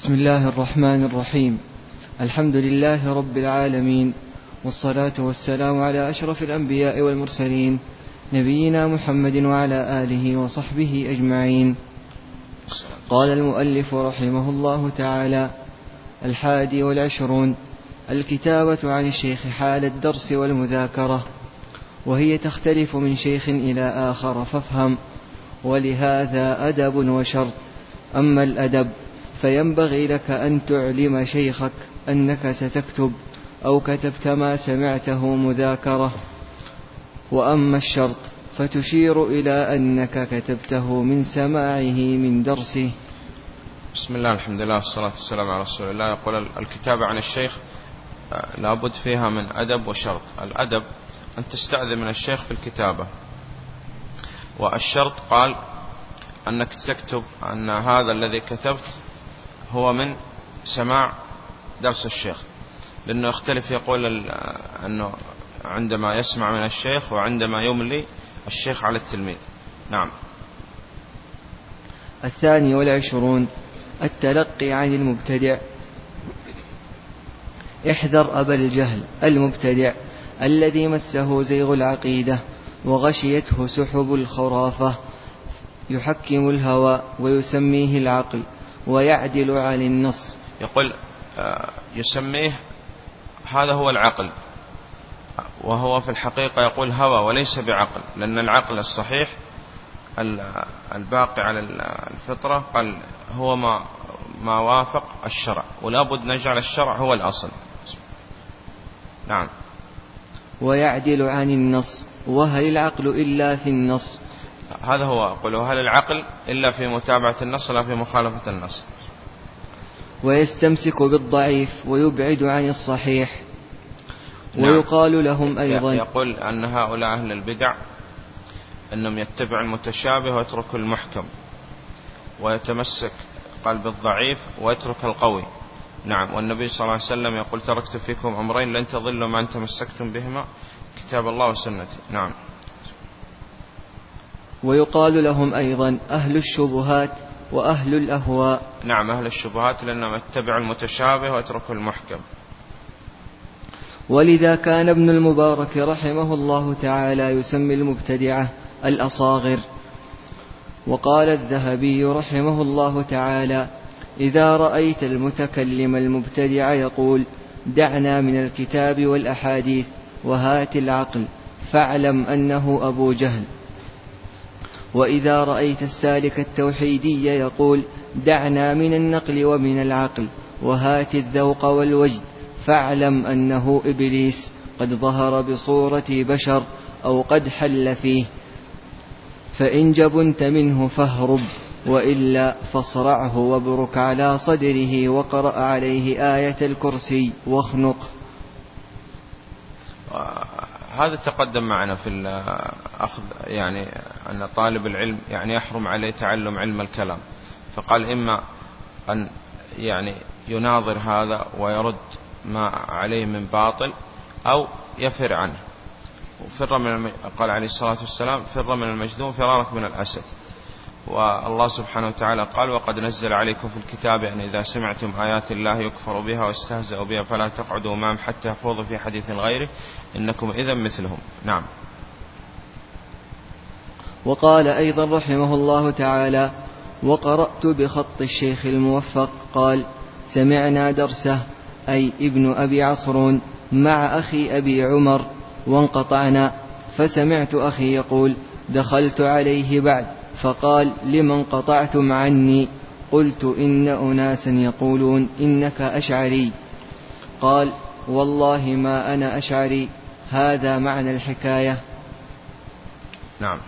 بسم الله الرحمن الرحيم. الحمد لله رب العالمين والصلاة والسلام على أشرف الأنبياء والمرسلين نبينا محمد وعلى آله وصحبه أجمعين. قال المؤلف رحمه الله تعالى الحادي والعشرون الكتابة عن الشيخ حال الدرس والمذاكرة وهي تختلف من شيخ إلى آخر فافهم. ولهذا أدب وشرط. أما الأدب فينبغي لك أن تعلم شيخك أنك ستكتب أو كتبت ما سمعته مذاكرة. وأما الشرط فتشير إلى أنك كتبته من سماعه من درسه. بسم الله الحمد لله والصلاة والسلام على رسول الله. يقول الكتابة عن الشيخ آه، لابد فيها من أدب وشرط. الأدب أن تستأذن من الشيخ في الكتابة. والشرط قال أنك تكتب أن هذا الذي كتبت هو من سماع درس الشيخ لأنه يختلف يقول أنه عندما يسمع من الشيخ وعندما يملي الشيخ على التلميذ. نعم. الثاني والعشرون التلقي عن المبتدع. احذر أبا الجهل المبتدع الذي مسه زيغ العقيدة وغشيته سحب الخرافة يحكم الهوى ويسميه العقل. ويعدل عن النص. يقول آه، يسميه هذا هو العقل. وهو في الحقيقة يقول هوى وليس بعقل لأن العقل الصحيح الباقي على الفطرة قال هو ما ما وافق الشرع ولا بد نجعل الشرع هو الأصل. نعم. ويعدل عن النص. وهل العقل إلا في النص؟ هذا هو أقول هل العقل إلا في متابعة النص لا في مخالفة النص؟ ويستمسك بالضعيف ويبعد عن الصحيح نعم. ويقال لهم أيضا. يقول أن هؤلاء أهل البدع أنهم يتبع المتشابه ويترك المحكم ويتمسك قال بالضعيف ويترك القوي. نعم. والنبي صلى الله عليه وسلم يقول تركت فيكم أمرين لن تضلوا ما أن تمسكتم بهما كتاب الله وسنتي. نعم. ويقال لهم أيضا أهل الشبهات وأهل الأهواء. نعم أهل الشبهات لأنهم اتبعوا المتشابه واتركوا المحكم. ولذا كان ابن المبارك رحمه الله تعالى يسمي المبتدعة الأصاغر. وقال الذهبي رحمه الله تعالى إذا رأيت المتكلم المبتدع يقول دعنا من الكتاب والأحاديث وهات العقل فاعلم أنه أبو جهل. وإذا رأيت السالك التوحيدي يقول دعنا من النقل ومن العقل وهات الذوق والوجد فاعلم أنه إبليس قد ظهر بصورة بشر أو قد حل فيه فإن جبنت منه فاهرب وإلا فاصرعه وابرك على صدره وقرأ عليه آية الكرسي واخنق. هذا تقدم معنا في أخذ يعني أن طالب العلم يعني يحرم عليه تعلم علم الكلام فقال إما أن يعني يناظر هذا ويرد ما عليه من باطل أو يفر عنه وفر من. قال عليه الصلاة والسلام فر من المجذوم فرارك من الأسد والله سبحانه وتعالى قال وقد نزل عليكم في الكتاب أن إذا سمعتم آيات الله يكفر بها واستهزأوا بها فلا تقعدوا معهم حتى يخوضوا في حديث غيره إنكم إذا مثلهم. نعم. وقال أيضا رحمه الله تعالى وقرأت بخط الشيخ الموفق قال سمعنا درسه أي ابن أبي عصرون مع أخي أبي عمر وانقطعنا فسمعت أخي يقول دخلت عليه بعد فقال لمن قطعتم عني؟ قلت إن أناسا يقولون إنك أشعري. قال والله ما أنا أشعري. هذا معنى الحكاية. نعم.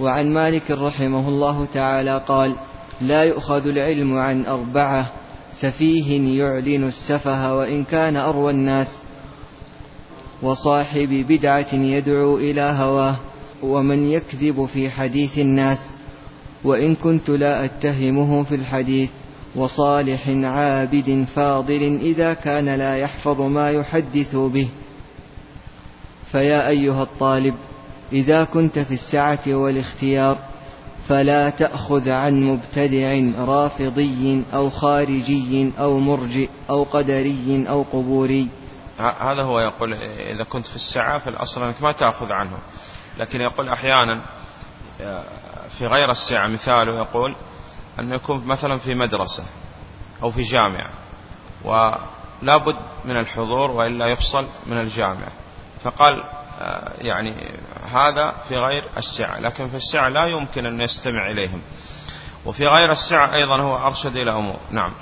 وعن مالك رحمه الله تعالى قال لا يؤخذ العلم عن أربعة سفيه يعلن السفه وإن كان أروى الناس. وصاحب بدعة يدعو إلى هواه. ومن يكذب في حديث الناس وإن كنت لا أتهمه في الحديث وصالح عابد فاضل إذا كان لا يحفظ ما يحدث به. فيا أيها الطالب إذا كنت في السعة والاختيار فلا تأخذ عن مبتدع رافضي أو خارجي أو مرجئ أو قدري أو قبوري. هذا هو يقول إذا كنت في الساعة في الأصل أنك ما تأخذ عنه. لكن يقول أحيانا في غير الساعة مثاله يقول أن يكون مثلا في مدرسة أو في جامعة ولا بد من الحضور وإلا يفصل من الجامعة. فقال آه، يعني هذا في غير السعة لكن في السعة لا يمكن أن يستمع إليهم. وفي غير السعة أيضا هو أرشد إلى أمور. نعم.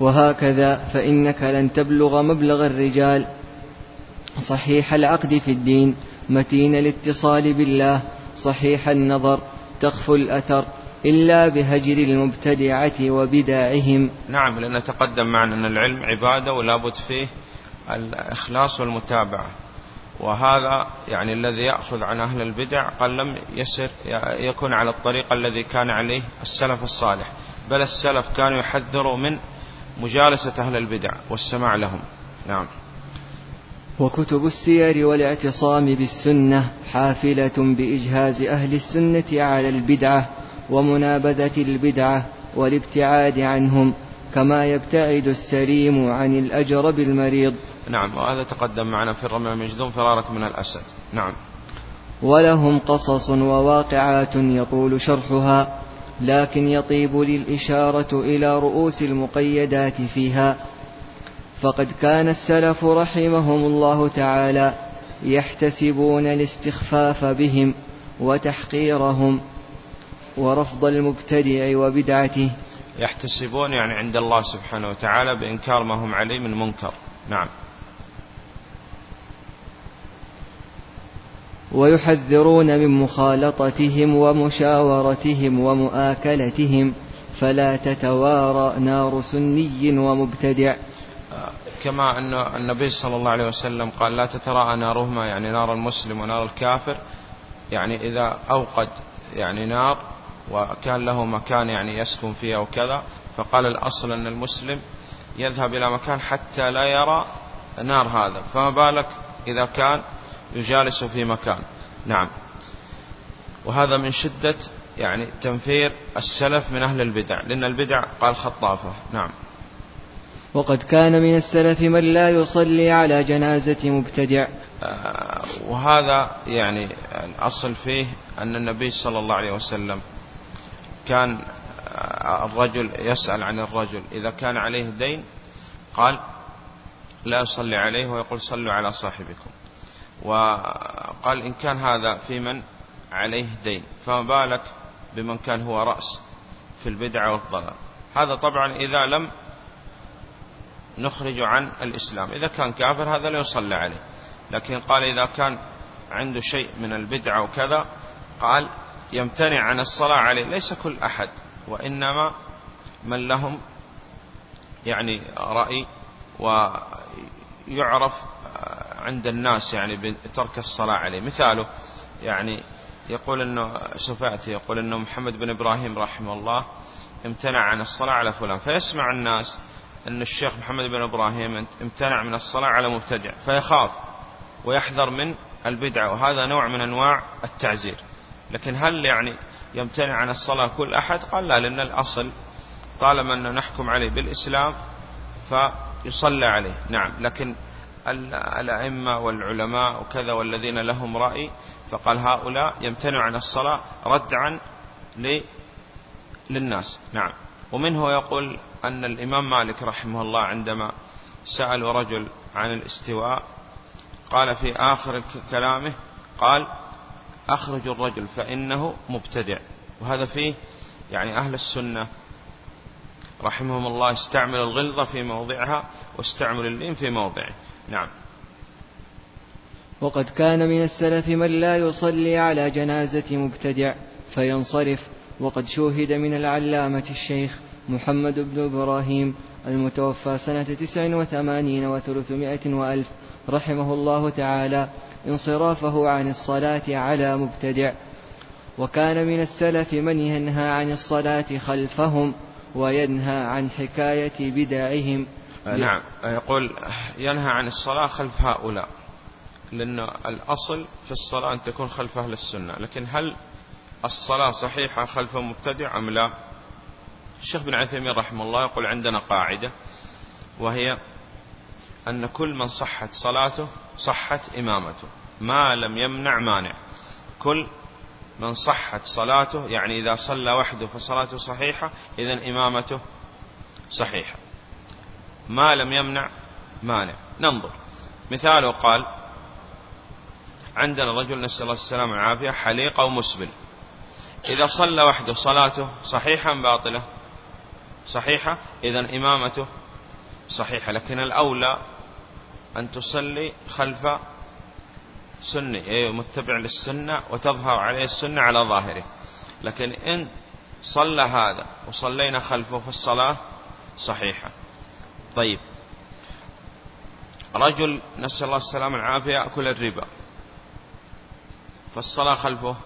وهكذا فإنك لن تبلغ مبلغ الرجال صحيح العقد في الدين. متين الاتصال بالله صحيح النظر تخفو الأثر إلا بهجر المبتدعة وبداعهم. نعم لأن تقدم معنا أن العلم عبادة ولا بد فيه الإخلاص والمتابعة. وهذا يعني الذي يأخذ عن أهل البدع قال لم يسر يكون على الطريق الذي كان عليه السلف الصالح بل السلف كانوا يحذروا من مجالسة أهل البدع والسماع لهم. نعم. وكتب السير والاعتصام بالسنة حافلة بإجهاز أهل السنة على البدعة ومنابذة البدعة والابتعاد عنهم كما يبتعد السليم عن الأجرب المريض نعم وهذا تقدم معنا في الرمي المجذوم فرارك من الأسد. نعم. ولهم قصص وواقعات يطول شرحها لكن يطيب للإشارة إلى رؤوس المقيدات فيها فقد كان السلف رحمهم الله تعالى يحتسبون الاستخفاف بهم وتحقيرهم ورفض المبتدع وبدعته. يحتسبون يعني عند الله سبحانه وتعالى بإنكار ما هم عليه من منكر. نعم. ويحذرون من مخالطتهم ومشاورتهم ومؤاكلتهم فلا تتوارى نار سني ومبتدع. كما أن النبي صلى الله عليه وسلم قال لا تتراءى نارهما يعني نار المسلم ونار الكافر. يعني إذا أوقد يعني نار وكان له مكان يعني يسكن فيه وكذا فقال الأصل أن المسلم يذهب إلى مكان حتى لا يرى نار هذا. فما بالك إذا كان يجالس في مكان؟ نعم. وهذا من شدة يعني تنفير السلف من أهل البدع لأن البدع قال خطافة. نعم. وقد كان من السلف من لا يصلي على جنازة مبتدع. آه، وهذا يعني الأصل فيه أن النبي صلى الله عليه وسلم كان آه، الرجل يسأل عن الرجل. إذا كان عليه دين قال لا يصلي عليه ويقول صلوا على صاحبكم. وقال إن كان هذا في من؟ عليه دين. فما بالك بمن كان هو رأس في البدع والضلال. هذا طبعا إذا لم نخرج عن الإسلام. إذا كان كافر هذا لا يصلى عليه. لكن قال إذا كان عنده شيء من البدعة وكذا قال يمتنع عن الصلاة عليه. ليس كل أحد وإنما من لهم يعني رأي ويعرف عند الناس يعني بترك الصلاة عليه. مثاله يعني يقول سوف يأتي يقول إنه محمد بن إبراهيم رحمه الله امتنع عن الصلاة على فلان. فيسمع الناس أن الشيخ محمد بن إبراهيم امتنع من الصلاة على مبتدع فيخاف ويحذر من البدعة وهذا نوع من أنواع التعزير. لكن هل يعني يمتنع عن الصلاة كل أحد؟ قال لا لأن الأصل طالما ان نحكم عليه بالإسلام فيصلى عليه. نعم لكن الأئمة والعلماء وكذا والذين لهم رأي فقال هؤلاء يمتنع عن الصلاة ردعا للناس. نعم. ومنه يقول أن الإمام مالك رحمه الله عندما سأل رجل عن الاستواء قال في آخر كلامه قال أخرج الرجل فإنه مبتدع. وهذا فيه يعني أهل السنة رحمهم الله استعمل الغلظة في موضعها واستعمل اللين في موضعه. نعم. وقد كان من السلف من لا يصلي على جنازة مبتدع فينصرف. وقد شوهد من العلامة الشيخ محمد بن إبراهيم المتوفى سنة تسع وثمانين وثلاثمائة وألف رحمه الله تعالى انصرافه عن الصلاة على مبتدع. وكان من السلف من ينهى عن الصلاة خلفهم وينهى عن حكاية بدعهم. آه، نعم. آه، يقول ينهى عن الصلاة خلف هؤلاء لأن الأصل في الصلاة أن تكون خلف أهل السنة. لكن هل الصلاة صحيحة خلف المبتدع أم لا؟ الشيخ بن عثيمين رحمه الله يقول عندنا قاعدة وهي أن كل من صحت صلاته صحت إمامته. ما لم يمنع مانع. كل من صحت صلاته يعني إذا صلى وحده فصلاته صحيحة إذا إمامته صحيحة. ما لم يمنع مانع. ننظر. مثاله قال عندنا رجل نسأل الله السلامة والعافية حليق أو مسبل. إذا صلى وحده صلاته صحيحة أم باطلة؟ صحيحة؟ إذا إمامته صحيحة. لكن الأولى أن تصلي خلف سني متبع للسنة وتظهر عليه السنة على ظاهره. لكن إن صلى هذا وصلينا خلفه في الصلاة صحيحة. طيب. رجل نسأل الله السلامة والعافية يأكل الربا. فالصلاة خلفه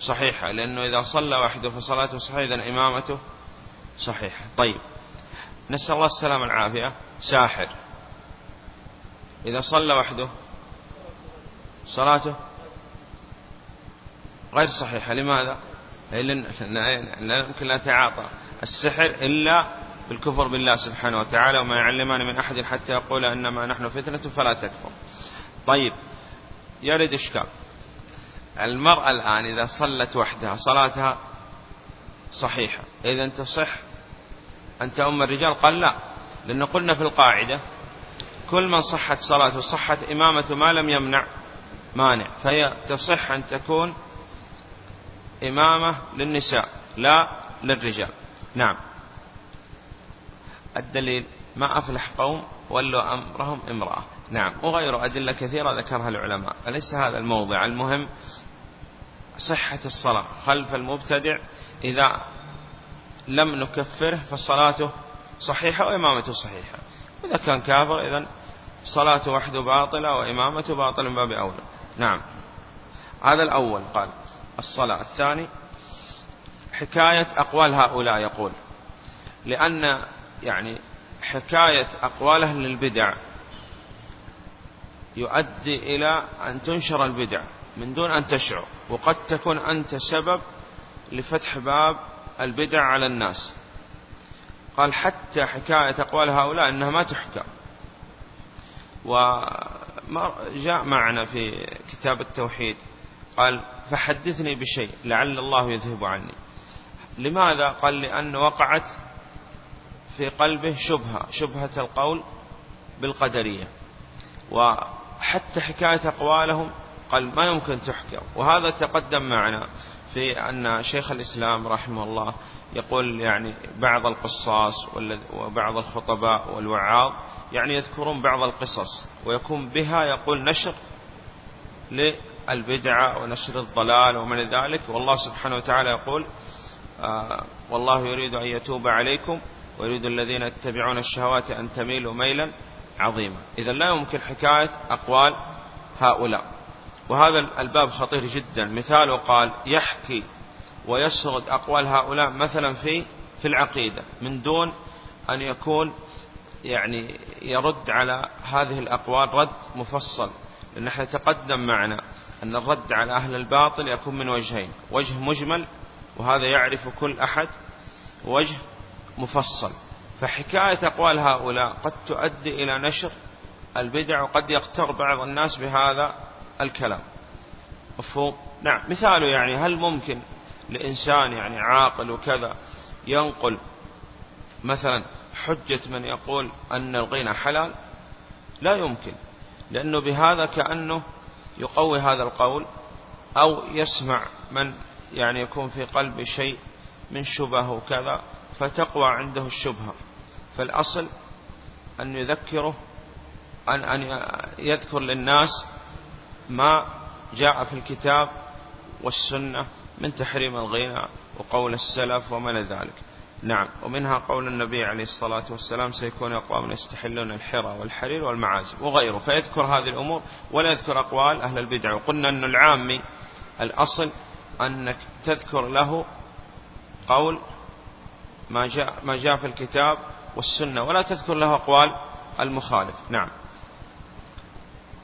صحيحة لأنه إذا صلى وحده فصلاته صحيحة إذا إمامته صحيحة طيب. نسأل الله السلامة والعافية. ساحر. إذا صلى وحده صلاته غير صحيحة. لماذا؟ لا يمكن لا تعاطى. السحر إلا بالكفر بالله سبحانه وتعالى وما يعلمان من أحد حتى يقول إنما نحن فتنة فلا تكفر. طيب. يرد إشكال. المرأة الآن إذا صلت وحدها صلاتها صحيحة. إذا تصح أن تأم الرجال؟ قال لا. لأن قلنا في القاعدة كل من صحت صلاته صحت إمامة ما لم يمنع مانع. فهي تصح أن تكون إمامة للنساء لا للرجال. نعم. الدليل ما أفلح قوم ولوا أمرهم امرأة. نعم. وغير أدلة كثيرة ذكرها العلماء. أليس هذا الموضع المهم؟ صحة الصلاة خلف المبتدع إذا لم نكفره فصلاته صحيحة وإمامته صحيحة. إذا كان كافر إذا صلاته وحده باطلة وإمامته باطلة من باب أولى. نعم. هذا الأول قال. الصلاة. الثاني حكاية أقوال هؤلاء يقول. لأن يعني حكاية أقوال أهل البدع يؤدي إلى أن تنشر البدع من دون أن تشعر وقد تكون أنت سبب لفتح باب البدع على الناس. قال حتى حكاية أقوال هؤلاء أنها ما تحكى. وجاء معنا في كتاب التوحيد. قال فحدثني بشيء لعل الله يذهب عني. لماذا؟ قال لأن وقعت في قلبه شبهة شبهة القول بالقدرية. وحتى حكاية أقوالهم قال ما يمكن تحكى. وهذا تقدم معنا. في أن شيخ الإسلام رحمه الله يقول يعني بعض القصاص وبعض الخطباء والوعاظ يعني يذكرون بعض القصص ويكون بها يقول نشر للبدعة ونشر الضلال ومن ذلك. والله سبحانه وتعالى يقول آه والله يريد أن يتوب عليكم ويريد الذين يتبعون الشهوات أن تميلوا ميلا عظيما. إذا لا يمكن حكاية أقوال هؤلاء. وهذا الباب خطير جدا. مثاله قال يحكي ويسرد أقوال هؤلاء مثلا في في العقيدة من دون أن يكون يعني يرد على هذه الأقوال رد مفصل لأن إحنا تقدم معنا أن الرد على أهل الباطل يكون من وجهين وجه مجمل وهذا يعرف كل أحد وجه مفصل. فحكاية أقوال هؤلاء قد تؤدي إلى نشر البدع وقد يغتر بعض الناس بهذا الكلام. مفهوم؟ نعم. مثاله يعني هل ممكن لإنسان يعني عاقل وكذا ينقل مثلا حجة من يقول أن الغنى حلال؟ لا يمكن لأنه بهذا كأنه يقوي هذا القول أو يسمع من يعني يكون في قلبه شيء من شبه وكذا فتقوى عنده الشبهة. فالأصل أن يذكره أن أن يذكر للناس ما جاء في الكتاب والسنة من تحريم الغنى وقول السلف ومن ذلك. نعم. ومنها قول النبي عليه الصلاة والسلام سيكون أقوام يستحلون الحرى والحرير والمعازف وغيره. فيذكر هذه الأمور ولا يذكر أقوال أهل البدع. وقلنا أن العامي الأصل أنك تذكر له قول ما جاء, ما جاء في الكتاب والسنة ولا تذكر له أقوال المخالف. نعم.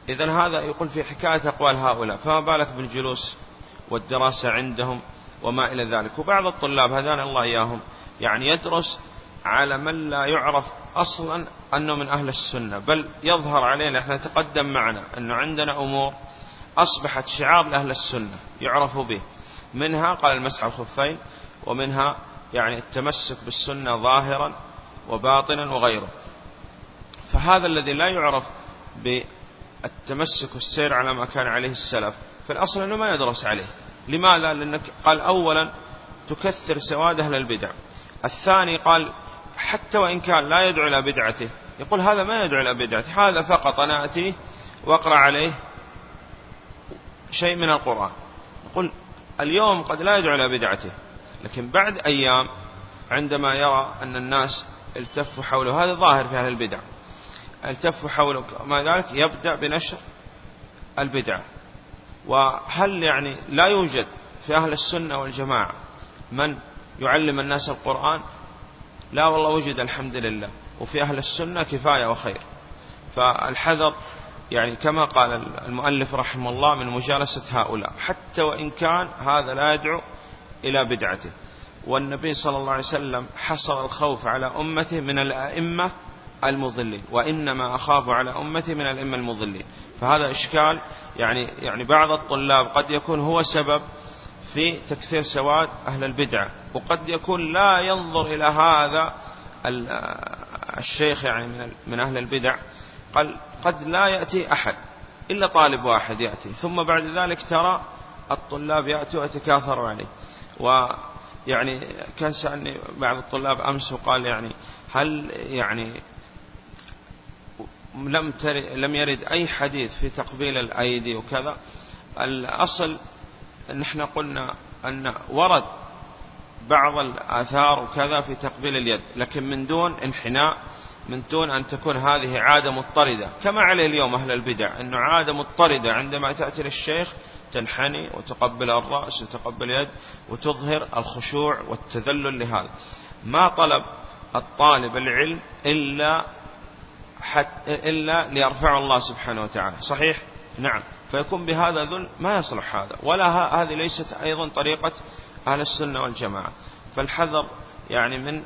إذا هذا يقول في حكاية أقوال هؤلاء فما بالك بالجلوس والدراسة عندهم وما إلى ذلك؟ وبعض الطلاب هدانا الله إياهم يعني يدرس على من لا يعرف أصلا أنه من أهل السنة بل يظهر علينا إحنا تقدم معنا أنه عندنا أمور أصبحت شعار لأهل السنة يعرف به منها قال المسح الخفين ومنها يعني التمسك بالسنة ظاهرا وباطنا وغيره. فهذا الذي لا يعرف بالتمسك والسير على ما كان عليه السلف. في الأصل أنه ما يدرس عليه. لماذا؟ لأنك قال أولا تكثر سواد أهل البدع. الثاني قال حتى وإن كان لا يدعو إلى بدعته. يقول هذا ما يدعو إلى بدعته. هذا فقط أنا أتيه وأقرأ عليه شيء من القرآن. يقول اليوم قد لا يدعو إلى بدعته. لكن بعد أيام عندما يرى أن الناس التفوا حوله. هذا ظاهر في أهل البدع. التفوا حوله ما ذلك يبدأ بنشر البدعة. وهل يعني لا يوجد في أهل السنة والجماعة من يعلم الناس القرآن؟ لا والله وجد الحمد لله. وفي أهل السنة كفاية وخير. فالحذر يعني كما قال المؤلف رحمه الله من مجالسة هؤلاء حتى وإن كان هذا لا يدعو إلى بدعته. والنبي صلى الله عليه وسلم حصر الخوف على أمته من الأئمة المضلين وإنما أخاف على أمتي من الأئمة المضلين فهذا إشكال يعني يعني بعض الطلاب قد يكون هو سبب في تكثير سواد أهل البدعة وقد يكون لا ينظر إلى هذا الشيخ يعني من من أهل البدع. قال قد لا يأتي أحد إلا طالب واحد يأتي. ثم بعد ذلك ترى الطلاب يأتوا ويتكاثروا عليه. ويعني كان سألني بعض الطلاب أمس وقال يعني هل يعني لم لم يرد أي حديث في تقبيل الأيدي وكذا. الأصل نحن قلنا أن ورد بعض الآثار وكذا في تقبيل اليد لكن من دون انحناء من دون أن تكون هذه عادة مضطردة. كما عليه اليوم أهل البدع أنه عادة مضطردة عندما تأتي للشيخ تنحني وتقبل الرأس وتقبل اليد وتظهر الخشوع والتذلل لهذا. ما طلب الطالب العلم إلا حتى إلا ليرفعه الله سبحانه وتعالى. صحيح؟ نعم. فيكون بهذا ذل ما يصلح هذا. ولا هذه ليست أيضا طريقة أهل السنة والجماعة. فالحذر يعني من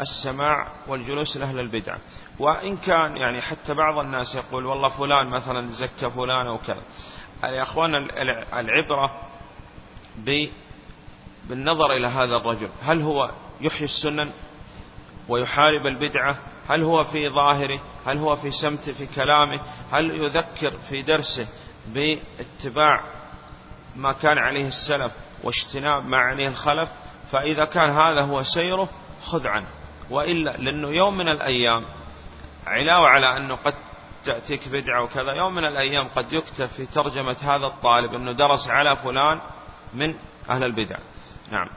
السماع والجلوس لأهل البدع. وإن كان يعني حتى بعض الناس يقول والله فلان مثلا زكى فلان أو كذا. يا أخوان العبرة بالنظر إلى هذا الرجل. هل هو يحيي السنن ويحارب البدعة؟ هل هو في ظاهره؟ هل هو في سمته في كلامه؟ هل يذكر في درسه باتباع ما كان عليه السلف واجتناب ما عليه الخلف؟ فإذا كان هذا هو سيره خذ عنه. وإلا لأنه يوم من الأيام علاوة على أنه قد تأتيك بدعة وكذا يوم من الأيام قد يكتب في ترجمة هذا الطالب أنه درس على فلان من أهل البدع. نعم.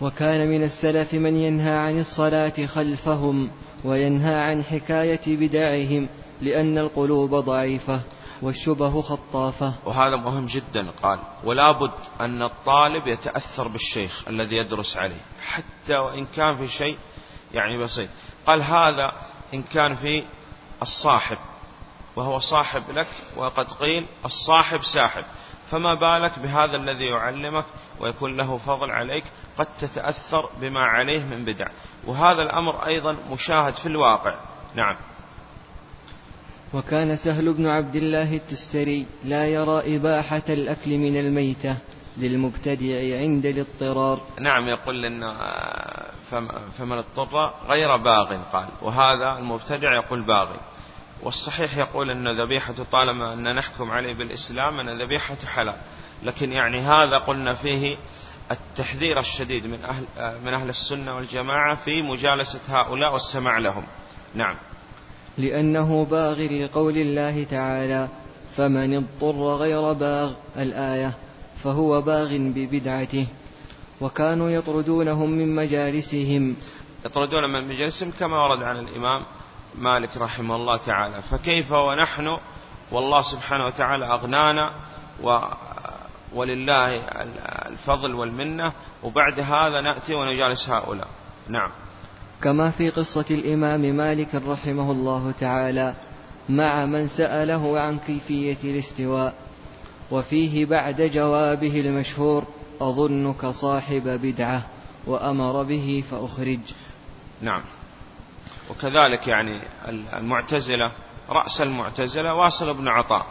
وكان من السلف من ينهى عن الصلاة خلفهم وينهى عن حكاية بدعهم لأن القلوب ضعيفة والشبه خطافة. وهذا مهم جدا قال ولا بد أن الطالب يتأثر بالشيخ الذي يدرس عليه حتى وإن كان في شيء يعني بسيط. قال هذا إن كان في الصاحب وهو صاحب لك وقد قيل الصاحب ساحب. فما بالك بهذا الذي يعلمك ويكون له فضل عليك قد تتأثر بما عليه من بدع. وهذا الأمر أيضا مشاهد في الواقع. نعم. وكان سهل بن عبد الله التستري لا يرى إباحة الأكل من الميتة للمبتدع عند الاضطرار. نعم يقول إن فمن اضطر غير باغ قال. وهذا المبتدع يقول باغي والصحيح يقول أن ذبيحة طالما أن نحكم عليه بالإسلام أن ذبيحة حلال. لكن يعني هذا قلنا فيه التحذير الشديد من أهل, من أهل السنة والجماعة في مجالسة هؤلاء والسماع لهم. نعم. لأنه باغ لقول الله تعالى فمن اضطر غير باغ الآية فهو باغ ببدعته. وكانوا يطردونهم من مجالسهم. يطردون من مجالسهم كما ورد عن الإمام مالك رحمه الله تعالى. فكيف ونحن؟ والله سبحانه وتعالى أغنانا و ولله الفضل والمنة وبعد هذا نأتي ونجالس هؤلاء. نعم. كما في قصة الإمام مالك رحمه الله تعالى مع من سأله عن كيفية الاستواء وفيه بعد جوابه المشهور أظنك صاحب بدعة وأمر به فأخرج. نعم. وكذلك يعني المعتزلة رأس المعتزلة واصل بن عطاء.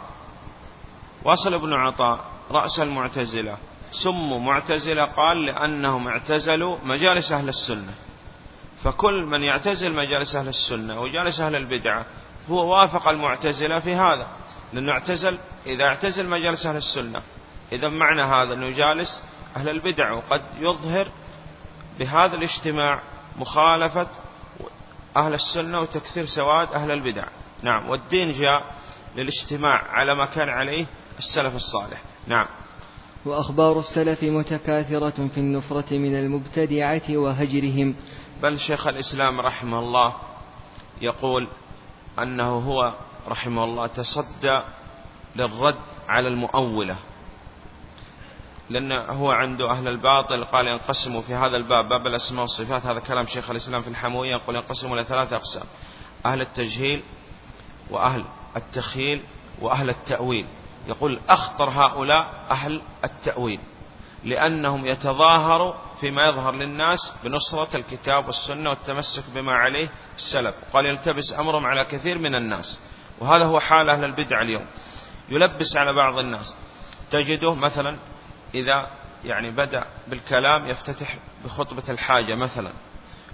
واصل بن عطاء رأس المعتزلة. سموا معتزلة قال لأنهم اعتزلوا مجالس أهل السنة. فكل من يعتزل مجالس أهل السنة وجالس أهل البدعة هو وافق المعتزلة في هذا. لأنه اعتزل إذا اعتزل مجالس أهل السنة إذا معنى هذا أنه جالس أهل البدع وقد يظهر بهذا الاجتماع مخالفة أهل السنة وتكثير سواد أهل البدع. نعم والدين جاء للاجتماع على ما كان عليه السلف الصالح. نعم. وأخبار السلف متكاثرة في النفرة من المبتدعة وهجرهم. بل شيخ الإسلام رحمه الله يقول أنه هو رحمه الله تصدى للرد على المؤولة. لأن هو عنده أهل الباطل قال ينقسموا في هذا الباب باب الأسماء والصفات هذا كلام شيخ الإسلام في الحموية يقول ينقسموا إلى ثلاثة أقسام أهل التجهيل وأهل التخيل وأهل التأويل. يقول أخطر هؤلاء أهل التأويل لأنهم يتظاهروا فيما يظهر للناس بنصرة الكتاب والسنة والتمسك بما عليه السلف قال يلتبس أمرهم على كثير من الناس وهذا هو حال أهل البدع اليوم. يلبس على بعض الناس. تجده مثلا إذا يعني بدأ بالكلام يفتتح بخطبة الحاجة مثلا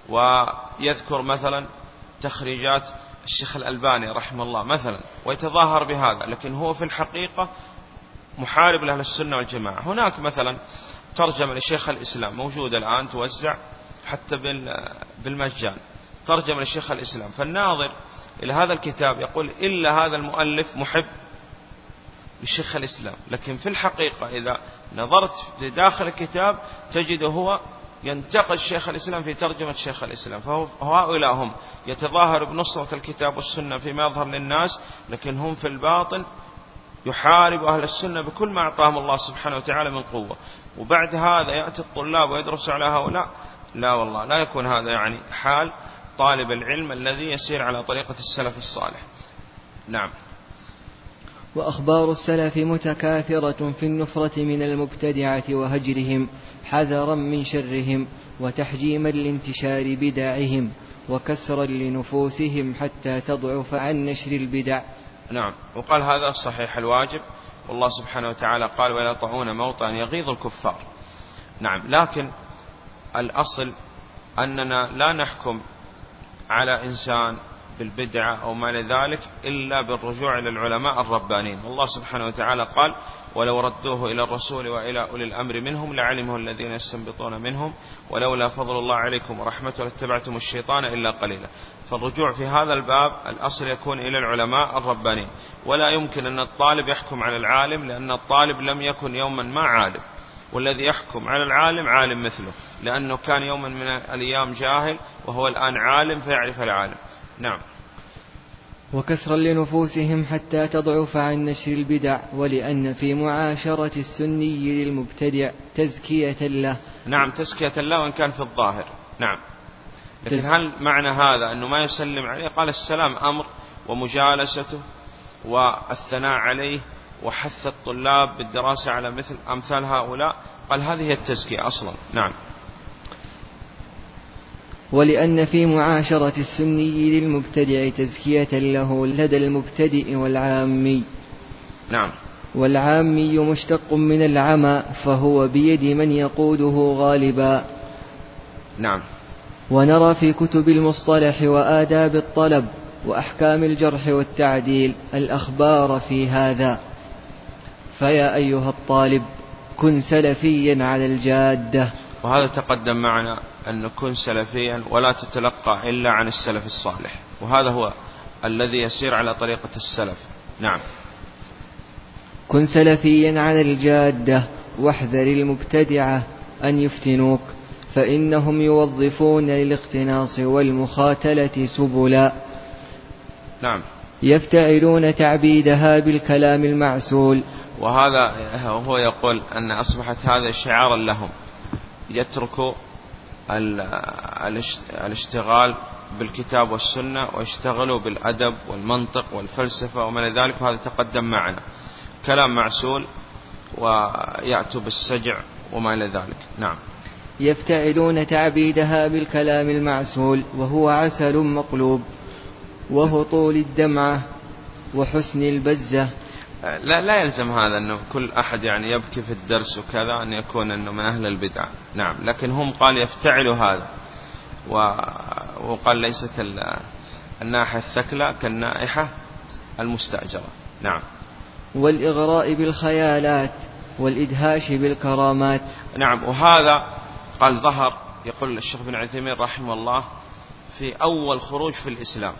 ويذكر مثلا تخريجات الشيخ الألباني رحمه الله مثلا ويتظاهر بهذا لكن هو في الحقيقة محارب لأهل السنة والجماعة. هناك مثلا ترجمة لشيخ الإسلام موجودة الآن توزع حتى بالمجان. ترجمة لشيخ الإسلام فالناظر إلى هذا الكتاب يقول إلا هذا المؤلف محب لشيخ الإسلام. لكن في الحقيقة إذا نظرت في داخل الكتاب تجد هو ينتقد شيخ الإسلام في ترجمة شيخ الإسلام. فهؤلاء هم يتظاهر بنصرة الكتاب والسنة فيما يظهر للناس لكن هم في الباطن يحارب أهل السنة بكل ما أعطاهم الله سبحانه وتعالى من قوة. وبعد هذا يأتي الطلاب ويدرس على هؤلاء. لا والله لا يكون هذا يعني حال طالب العلم الذي يسير على طريقة السلف الصالح. نعم. وأخبار السلف متكاثرة في النفرة من المبتدعة وهجرهم حذرا من شرهم وتحجيما لانتشار بدعهم وكسرا لنفوسهم حتى تضعف عن نشر البدع. نعم. وقال هذا الصحيح الواجب. والله سبحانه وتعالى قال ولا طعون موطا يغيظ الكفار. نعم. لكن الأصل أننا لا نحكم على إنسان بالبدعة أو ما لذلك إلا بالرجوع إلى العلماء الربانيين. والله سبحانه وتعالى قال ولو ردوه إلى الرسول وإلى أولي الأمر منهم لعلمه الذين يستنبطون منهم ولولا فضل الله عليكم ورحمته لاتبعتم الشيطان إلا قليلا. فالرجوع في هذا الباب الأصل يكون إلى العلماء الربانيين. ولا يمكن أن الطالب يحكم على العالم لأن الطالب لم يكن يوما ما عالم. والذي يحكم على العالم عالم مثله لأنه كان يوما من الأيام جاهل وهو الآن عالم فيعرف العالم. نعم. وكسرا لنفوسهم حتى تضعف عن نشر البدع ولأن في معاشرة السني للمبتدع تزكية له. نعم تزكية له وإن كان في الظاهر. نعم. لكن هل معنى هذا أنه ما يسلم عليه؟ قال السلام أمر ومجالسته والثناء عليه وحث الطلاب بالدراسة على مثل أمثال هؤلاء. قال هذه هي التزكية أصلا. نعم. ولأن في معاشرة السني للمبتدع تزكية له لدى المبتدئ والعامي. نعم. والعامي مشتق من العمى فهو بيد من يقوده غالبا. نعم. ونرى في كتب المصطلح وآداب الطلب وأحكام الجرح والتعديل الأخبار في هذا. فيا أيها الطالب كن سلفيا على الجادة. وهذا تقدم معنا أن نكون سلفيا ولا تتلقى إلا عن السلف الصالح. وهذا هو الذي يسير على طريقة السلف. نعم. كن سلفيا على الجادة واحذر المبتدعة أن يفتنوك فإنهم يوظفون للاقتناص والمخاتلة سبلا. نعم. يفتعلون تعبيدها بالكلام المعسول. وهذا هو يقول أن أصبحت هذا شعارا لهم. يتركوا الاشتغال بالكتاب والسنة ويشتغلوا بالأدب والمنطق والفلسفة وما ذلك وهذا تقدم معنا. كلام معسول ويأتوا بالسجع وما إلى ذلك. نعم. يفتعلون تعبيدها بالكلام المعسول وهو عسل مقلوب وهطول الدمعة وحسن البزة. لا لا يلزم هذا أنه كل أحد يعني يبكي في الدرس وكذا أن يكون أنه من أهل البدع نعم. لكن هم قال يفتعلوا هذا. وقال ليست الناحية الثكلى كالنائحة المستأجرة. نعم. والإغراء بالخيالات والإدهاش بالكرامات. نعم. وهذا قال ظهر يقول الشيخ بن عثيمين رحمه الله في أول خروج في الإسلام.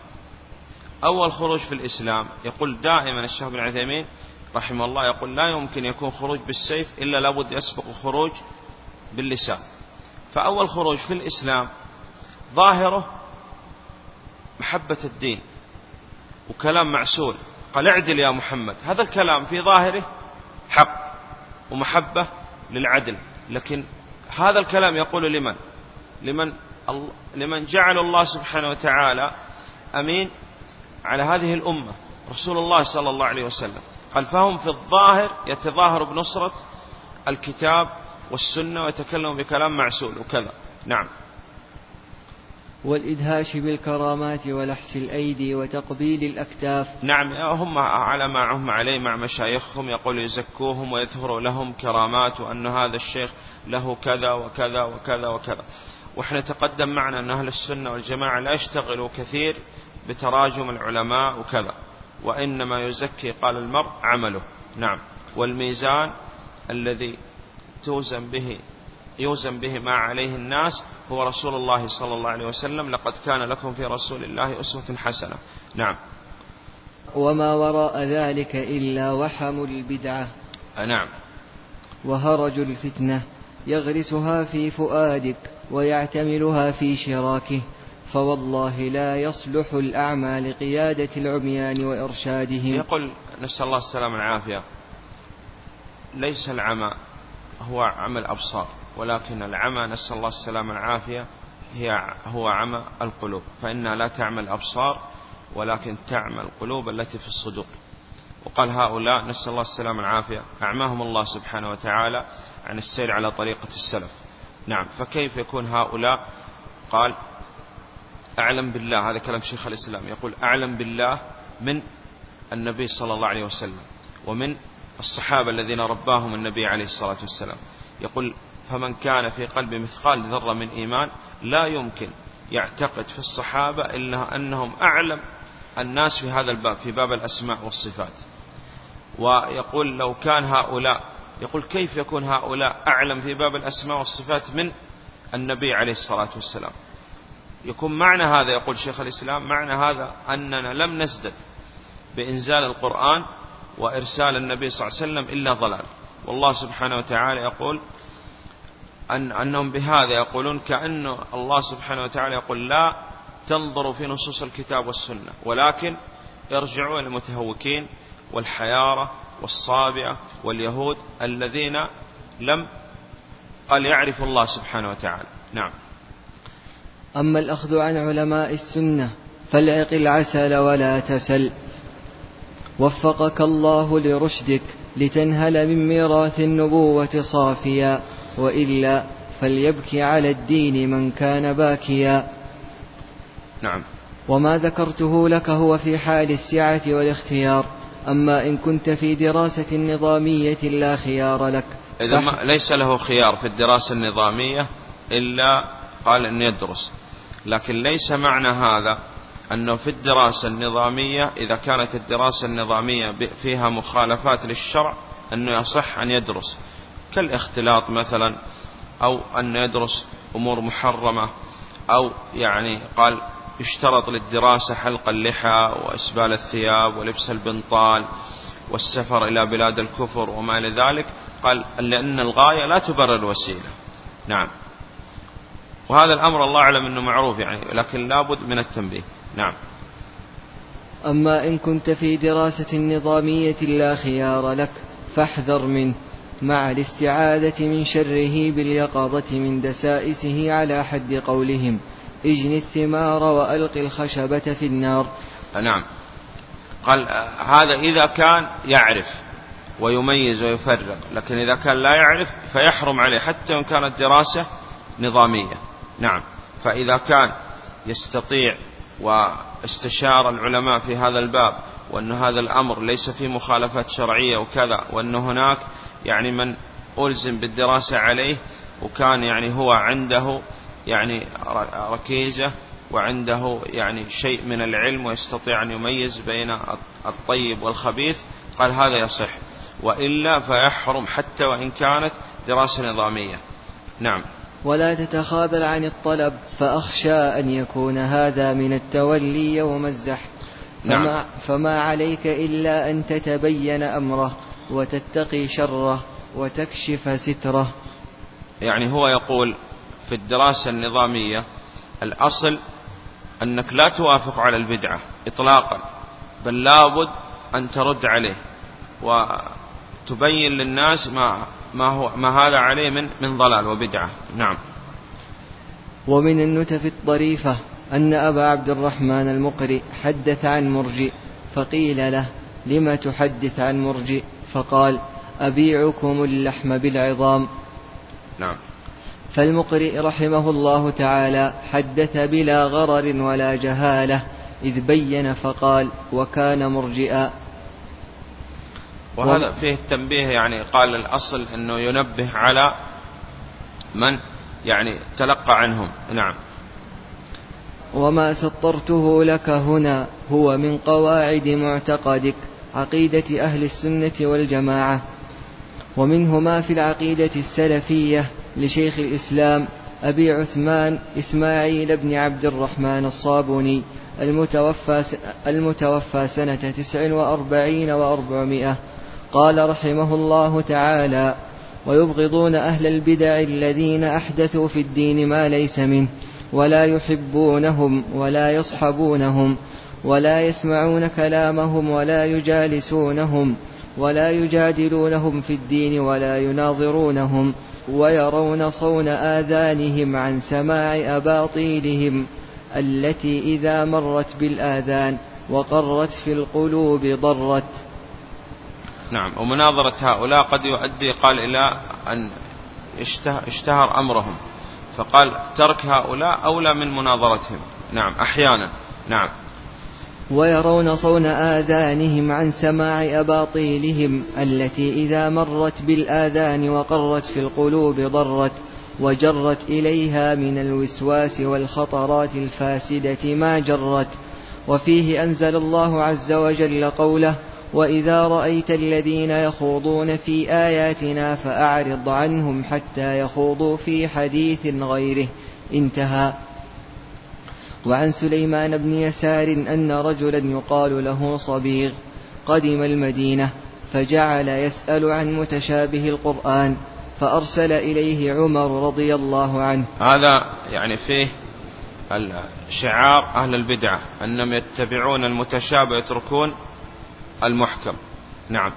أول خروج في الإسلام يقول دائما الشيخ بن عثيمين رحمه الله يقول لا يمكن يكون خروج بالسيف إلا لابد يسبق خروج باللسان. فأول خروج في الإسلام ظاهره محبة الدين وكلام معسول. قال اعدل يا محمد. هذا الكلام في ظاهره حق ومحبة للعدل. لكن هذا الكلام يقول لمن؟ لمن لمن جعل الله سبحانه وتعالى أمين على هذه الأمة رسول الله صلى الله عليه وسلم. قال فهم في الظاهر يتظاهر بنصرة الكتاب والسنة ويتكلم بكلام معسول وكذا. نعم. والإدهاش بالكرامات ولحس الأيدي وتقبيل الأكتاف. نعم هم على ما هم عليه مع مشايخهم يقول يزكوهم ويظهروا لهم كرامات وأن هذا الشيخ له كذا وكذا وكذا وكذا. وإحنا تقدم معنا أن أهل السنة والجماعة لا يشتغلوا كثير بتراجم العلماء وكذا. وإنما يزكي قال المرء عمله. نعم. والميزان الذي توزن به يوزن به ما عليه الناس هو رسول الله صلى الله عليه وسلم. لقد كان لكم في رسول الله أسوة حسنة. نعم. وما وراء ذلك إلا وحم البدعة. نعم. وهرج الفتنة. يغرسها في فؤادك ويعتملها في شراكه. فوالله لا يصلح الأعمى لقيادة العميان وإرشادهم. يقول نسأل الله السلامة والعافية. ليس العمى هو عمى الأبصار ولكن العمى نسأل الله السلامة والعافية هي هو عمى القلوب. فإنها لا تعمى الأبصار ولكن تعمى القلوب التي في الصدور. وقال هؤلاء نسأل الله السلامة والعافية أعماهم الله سبحانه وتعالى عن السير على طريقة السلف. نعم فكيف يكون هؤلاء؟ قال أعلم بالله هذا كلام شيخ الإسلام يقول أعلم بالله من النبي صلى الله عليه وسلم ومن الصحابة الذين رباهم النبي عليه الصلاة والسلام. يقول فمن كان في قلبه مثقال ذرة من إيمان لا يمكن يعتقد في الصحابة إلا أنهم أعلم الناس في هذا الباب في باب الأسماء والصفات. ويقول لو كان هؤلاء يقول كيف يكون هؤلاء أعلم في باب الأسماء والصفات من النبي عليه الصلاة والسلام؟ يكون معنى هذا يقول شيخ الإسلام معنى هذا أننا لم نزدد بإنزال القرآن وإرسال النبي صلى الله عليه وسلم إلا ضلال. والله سبحانه وتعالى يقول أن أنهم بهذا يقولون كأن الله سبحانه وتعالى يقول لا تنظروا في نصوص الكتاب والسنة ولكن ارجعوا إلى المتهوكين والحيارة والصابئة واليهود الذين لم قال يعرف الله سبحانه وتعالى. نعم. أما الأخذ عن علماء السنة فالعق العسل ولا تسل. وفقك الله لرشدك لتنهل من ميراث النبوة صافيا وإلا فليبكي على الدين من كان باكيا. نعم. وما ذكرته لك هو في حال السعة والاختيار أما إن كنت في دراسة نظامية لا خيار لك. إذا ما ليس له خيار في الدراسة النظامية إلا قال أن يدرس. لكن ليس معنى هذا أنه في الدراسة النظامية إذا كانت الدراسة النظامية فيها مخالفات للشرع أنه يصح أن يدرس. كالاختلاط مثلا أو أن يدرس أمور محرمة أو يعني قال يشترط للدراسة حلق اللحى وإسبال الثياب ولبس البنطال والسفر إلى بلاد الكفر وما إلى ذلك. قال لأن الغاية لا تبرر الوسيلة. نعم. وهذا الأمر الله أعلم أنه معروف يعني لكن لابد من التنبيه. نعم. أما إن كنت في دراسة نظامية لا خيار لك فاحذر منه. مع الاستعاذة من شره باليقظة من دسائسه على حد قولهم. اجن الثمار وألق الخشبة في النار. نعم. قال هذا إذا كان يعرف ويميز ويفرق لكن إذا كان لا يعرف فيحرم عليه حتى وإن كانت دراسة نظامية. نعم. فإذا كان يستطيع واستشار العلماء في هذا الباب وأن هذا الأمر ليس فيه مخالفات شرعية وكذا وأن هناك يعني من ألزم بالدراسة عليه وكان يعني هو عنده يعني ركيزة وعنده يعني شيء من العلم ويستطيع أن يميز بين الطيب والخبيث قال هذا يصح. وإلا فيحرم حتى وإن كانت دراسة نظامية. نعم. ولا تتخاذل عن الطلب فأخشى أن يكون هذا من التولي يوم الزحف فما, نعم. فما عليك إلا أن تتبين أمره وتتقي شره وتكشف ستره يعني هو يقول في الدراسة النظامية الأصل أنك لا توافق على البدعة إطلاقا بل لابد أن ترد عليه وتبين للناس ما ما هو ما هذا عليه من من ضلال وبدعة. نعم. ومن النتف الطريفة أن أبا عبد الرحمن المقري حدث عن مرجئ فقيل له لم تحدث عن مرجئ؟ فقال أبيعكم اللحم بالعظام. نعم. فالمقرئ رحمه الله تعالى حدث بلا غرر ولا جهالة إذ بين فقال وكان مرجئا وهذا فيه التنبيه يعني قال الأصل أنه ينبه على من يعني تلقى عنهم. نعم. وما سطرته لك هنا هو من قواعد معتقدك عقيدة أهل السنة والجماعة ومنه ما في العقيدة السلفية لشيخ الإسلام أبي عثمان إسماعيل بن عبد الرحمن الصابوني المتوفى, المتوفى سنة تسع وأربعين وأربعمائة. قال رحمه الله تعالى ويبغضون أهل البدع الذين أحدثوا في الدين ما ليس منه ولا يحبونهم ولا يصحبونهم ولا يسمعون كلامهم ولا يجالسونهم ولا يجادلونهم في الدين ولا يناظرونهم ويرون صون آذانهم عن سماع أباطيلهم التي إذا مرت بالآذان وقرت في القلوب ضرت. نعم. ومناظرة هؤلاء قد يؤدي قال إلى أن اشتهر أمرهم. فقال ترك هؤلاء أولى من مناظرتهم. نعم أحيانا. نعم. ويرون صون آذانهم عن سماع أباطيلهم التي إذا مرت بالآذان وقرت في القلوب ضرت وجرت إليها من الوسواس والخطرات الفاسدة ما جرت. وفيه أنزل الله عز وجل قوله وإذا رأيت الذين يخوضون في آياتنا فأعرض عنهم حتى يخوضوا في حديث غيره انتهى. وعن سليمان بن يسار أن رجلا يقال له صبيغ قدم المدينة فجعل يسأل عن متشابه القرآن فأرسل إليه عمر رضي الله عنه. هذا يعني فيه شعار أهل البدعة أنهم يتبعون المتشابه يتركون المحكم. نعم.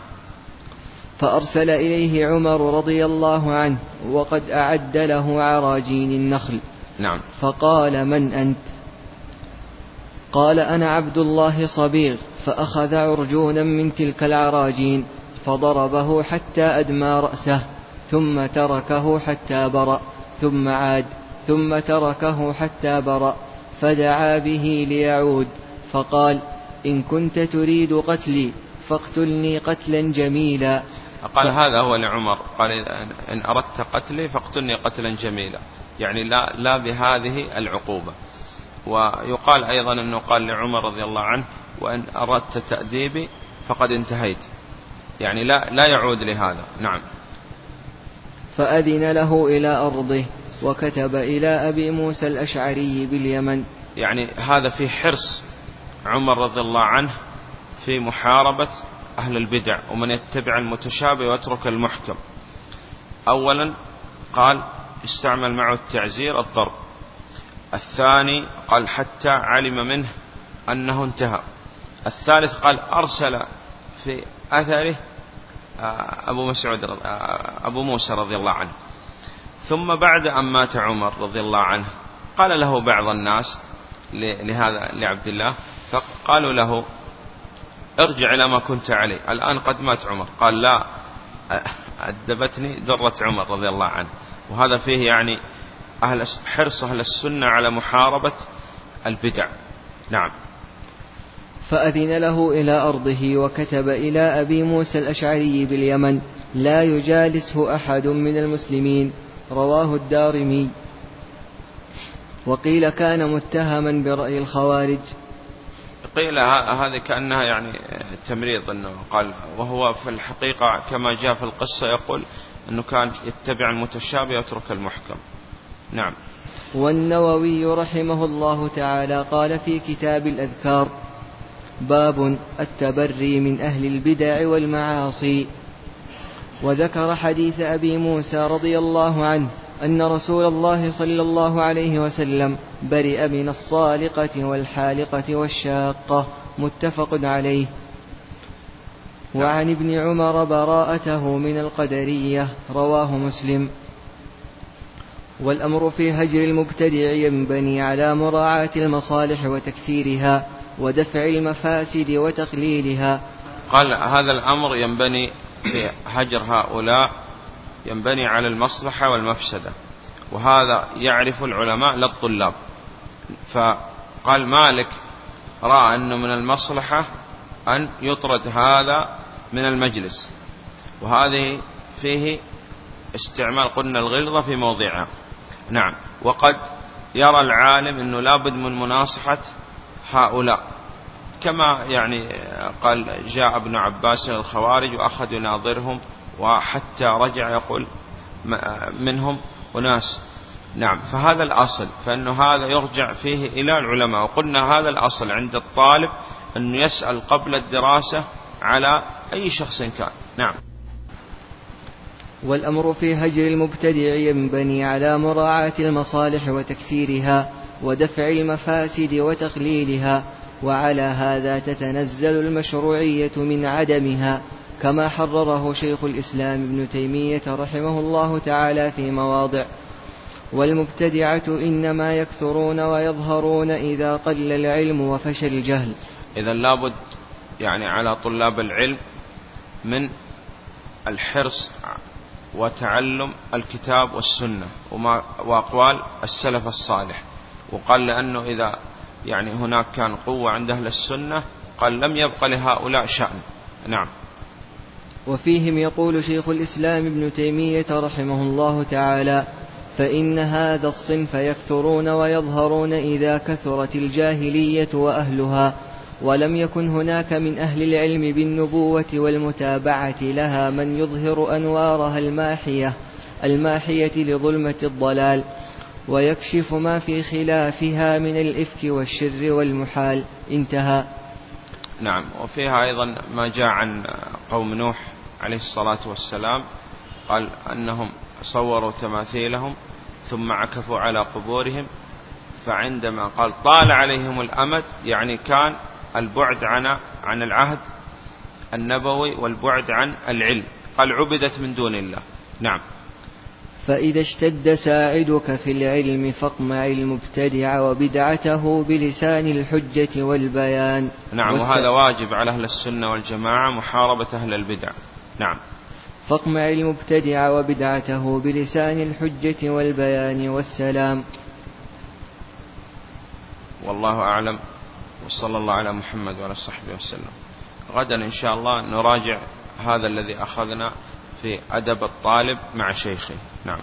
فأرسل إليه عمر رضي الله عنه وقد أعد له عراجين النخل. نعم. فقال من أنت؟ قال أنا عبد الله صبيغ فأخذ عرجونا من تلك العراجين فضربه حتى أدمى رأسه ثم تركه حتى برأ ثم عاد ثم تركه حتى برأ فدعا به ليعود فقال إن كنت تريد قتلي فاقتلني قتلا جميلا. قال هذا هو لعمر. قال إن أردت قتلي فاقتلني قتلا جميلا. يعني لا, لا بهذه العقوبة. ويقال أيضا أنه قال لعمر رضي الله عنه وإن أردت تأديبي فقد انتهيت. يعني لا, لا يعود لهذا. نعم. فأذن له إلى أرضه وكتب إلى أبي موسى الأشعري باليمن. يعني هذا في حرص عمر رضي الله عنه في محاربة أهل البدع ومن يتبع المتشابه ويترك المحكم. أولا قال استعمل معه التعزير الضرب. الثاني قال حتى علم منه أنه انتهى. الثالث قال أرسل في أثره آه، أبو مسعود آه، أبو موسى رضي الله عنه. ثم بعد أن مات عمر رضي الله عنه قال له بعض الناس لهذا لعبد الله فقالوا له ارجع إلى ما كنت عليه. الآن قد مات عمر. قال لا أدبتني درة عمر رضي الله عنه. وهذا فيه يعني أهل حرص أهل السنة على محاربة البدع. نعم. فأذن له إلى أرضه وكتب إلى أبي موسى الأشعري باليمن لا يجالسه أحد من المسلمين. رواه الدارمي. وقيل كان متهما برأي الخوارج. قيل هذه كأنها يعني تمريض أنه قال وهو في الحقيقة كما جاء في القصة يقول أنه كان يتبع المتشابه ويترك المحكم. نعم. والنووي رحمه الله تعالى قال في كتاب الأذكار باب التبري من أهل البدع والمعاصي. وذكر حديث أبي موسى رضي الله عنه أن رسول الله صلى الله عليه وسلم برئ من الصالقة والحالقة والشاقة. متفق عليه. وعن ابن عمر براءته من القدرية رواه مسلم. والأمر في هجر المبتدع ينبني على مراعاة المصالح وتكثيرها ودفع المفاسد وتقليلها. قال هذا الأمر ينبني في هجر هؤلاء ينبني على المصلحة والمفسدة. وهذا يعرف العلماء للطلاب فقال مالك رأى أنه من المصلحة أن يطرد هذا من المجلس. وهذه فيه استعمال قلنا الغلظة في موضعها. نعم. وقد يرى العالم أنه لابد من مناصحة هؤلاء. كما يعني قال جاء ابن عباس الخوارج وأخذ يناظرهم وحتى رجع يقول منهم أناس. نعم فهذا الأصل فإنه هذا يرجع فيه إلى العلماء. وقلنا هذا الأصل عند الطالب أنه يسأل قبل الدراسة على أي شخص كان. نعم. والأمر في هجر المبتدع ينبني على مراعاة المصالح وتكثيرها ودفع المفاسد وتقليلها وعلى هذا تتنزل المشروعية من عدمها كما حرره شيخ الإسلام ابن تيمية رحمه الله تعالى في مواضع. والمبتدعة إنما يكثرون ويظهرون إذا قل العلم وفشل الجهل. إذا لابد يعني على طلاب العلم من الحرص وتعلم الكتاب والسنة وما وأقوال السلف الصالح. وقال لأنه إذا يعني هناك كان قوة عند أهل السنة قال لم يبق لهؤلاء شأن. نعم. وفيهم يقول شيخ الإسلام ابن تيمية رحمه الله تعالى فإن هذا الصنف يكثرون ويظهرون إذا كثرت الجاهلية وأهلها ولم يكن هناك من أهل العلم بالنبوة والمتابعة لها من يظهر أنوارها الماحية الماحية لظلمة الضلال ويكشف ما في خلافها من الإفك والشر والمحال. انتهى. نعم. وفيها أيضا ما جاء عن قوم نوح عليه الصلاة والسلام قال أنهم صوروا تماثيلهم ثم عكفوا على قبورهم فعندما قال طال عليهم الأمد يعني كان البعد عن عن العهد النبوي والبعد عن العلم. قال عبدت من دون الله. نعم. فإذا اشتد ساعدك في العلم فاقمع المبتدع وبدعته بلسان الحجة والبيان. نعم وهذا واجب على أهل السنة والجماعة محاربة أهل البدع. نعم. فاقمع المبتدع وبدعته بلسان الحجة والبيان والسلام. والله أعلم. وصلى الله على محمد وعلى صحبه وسلم. غدا إن شاء الله نراجع هذا الذي أخذنا في أدب الطالب مع شيخه. نعم.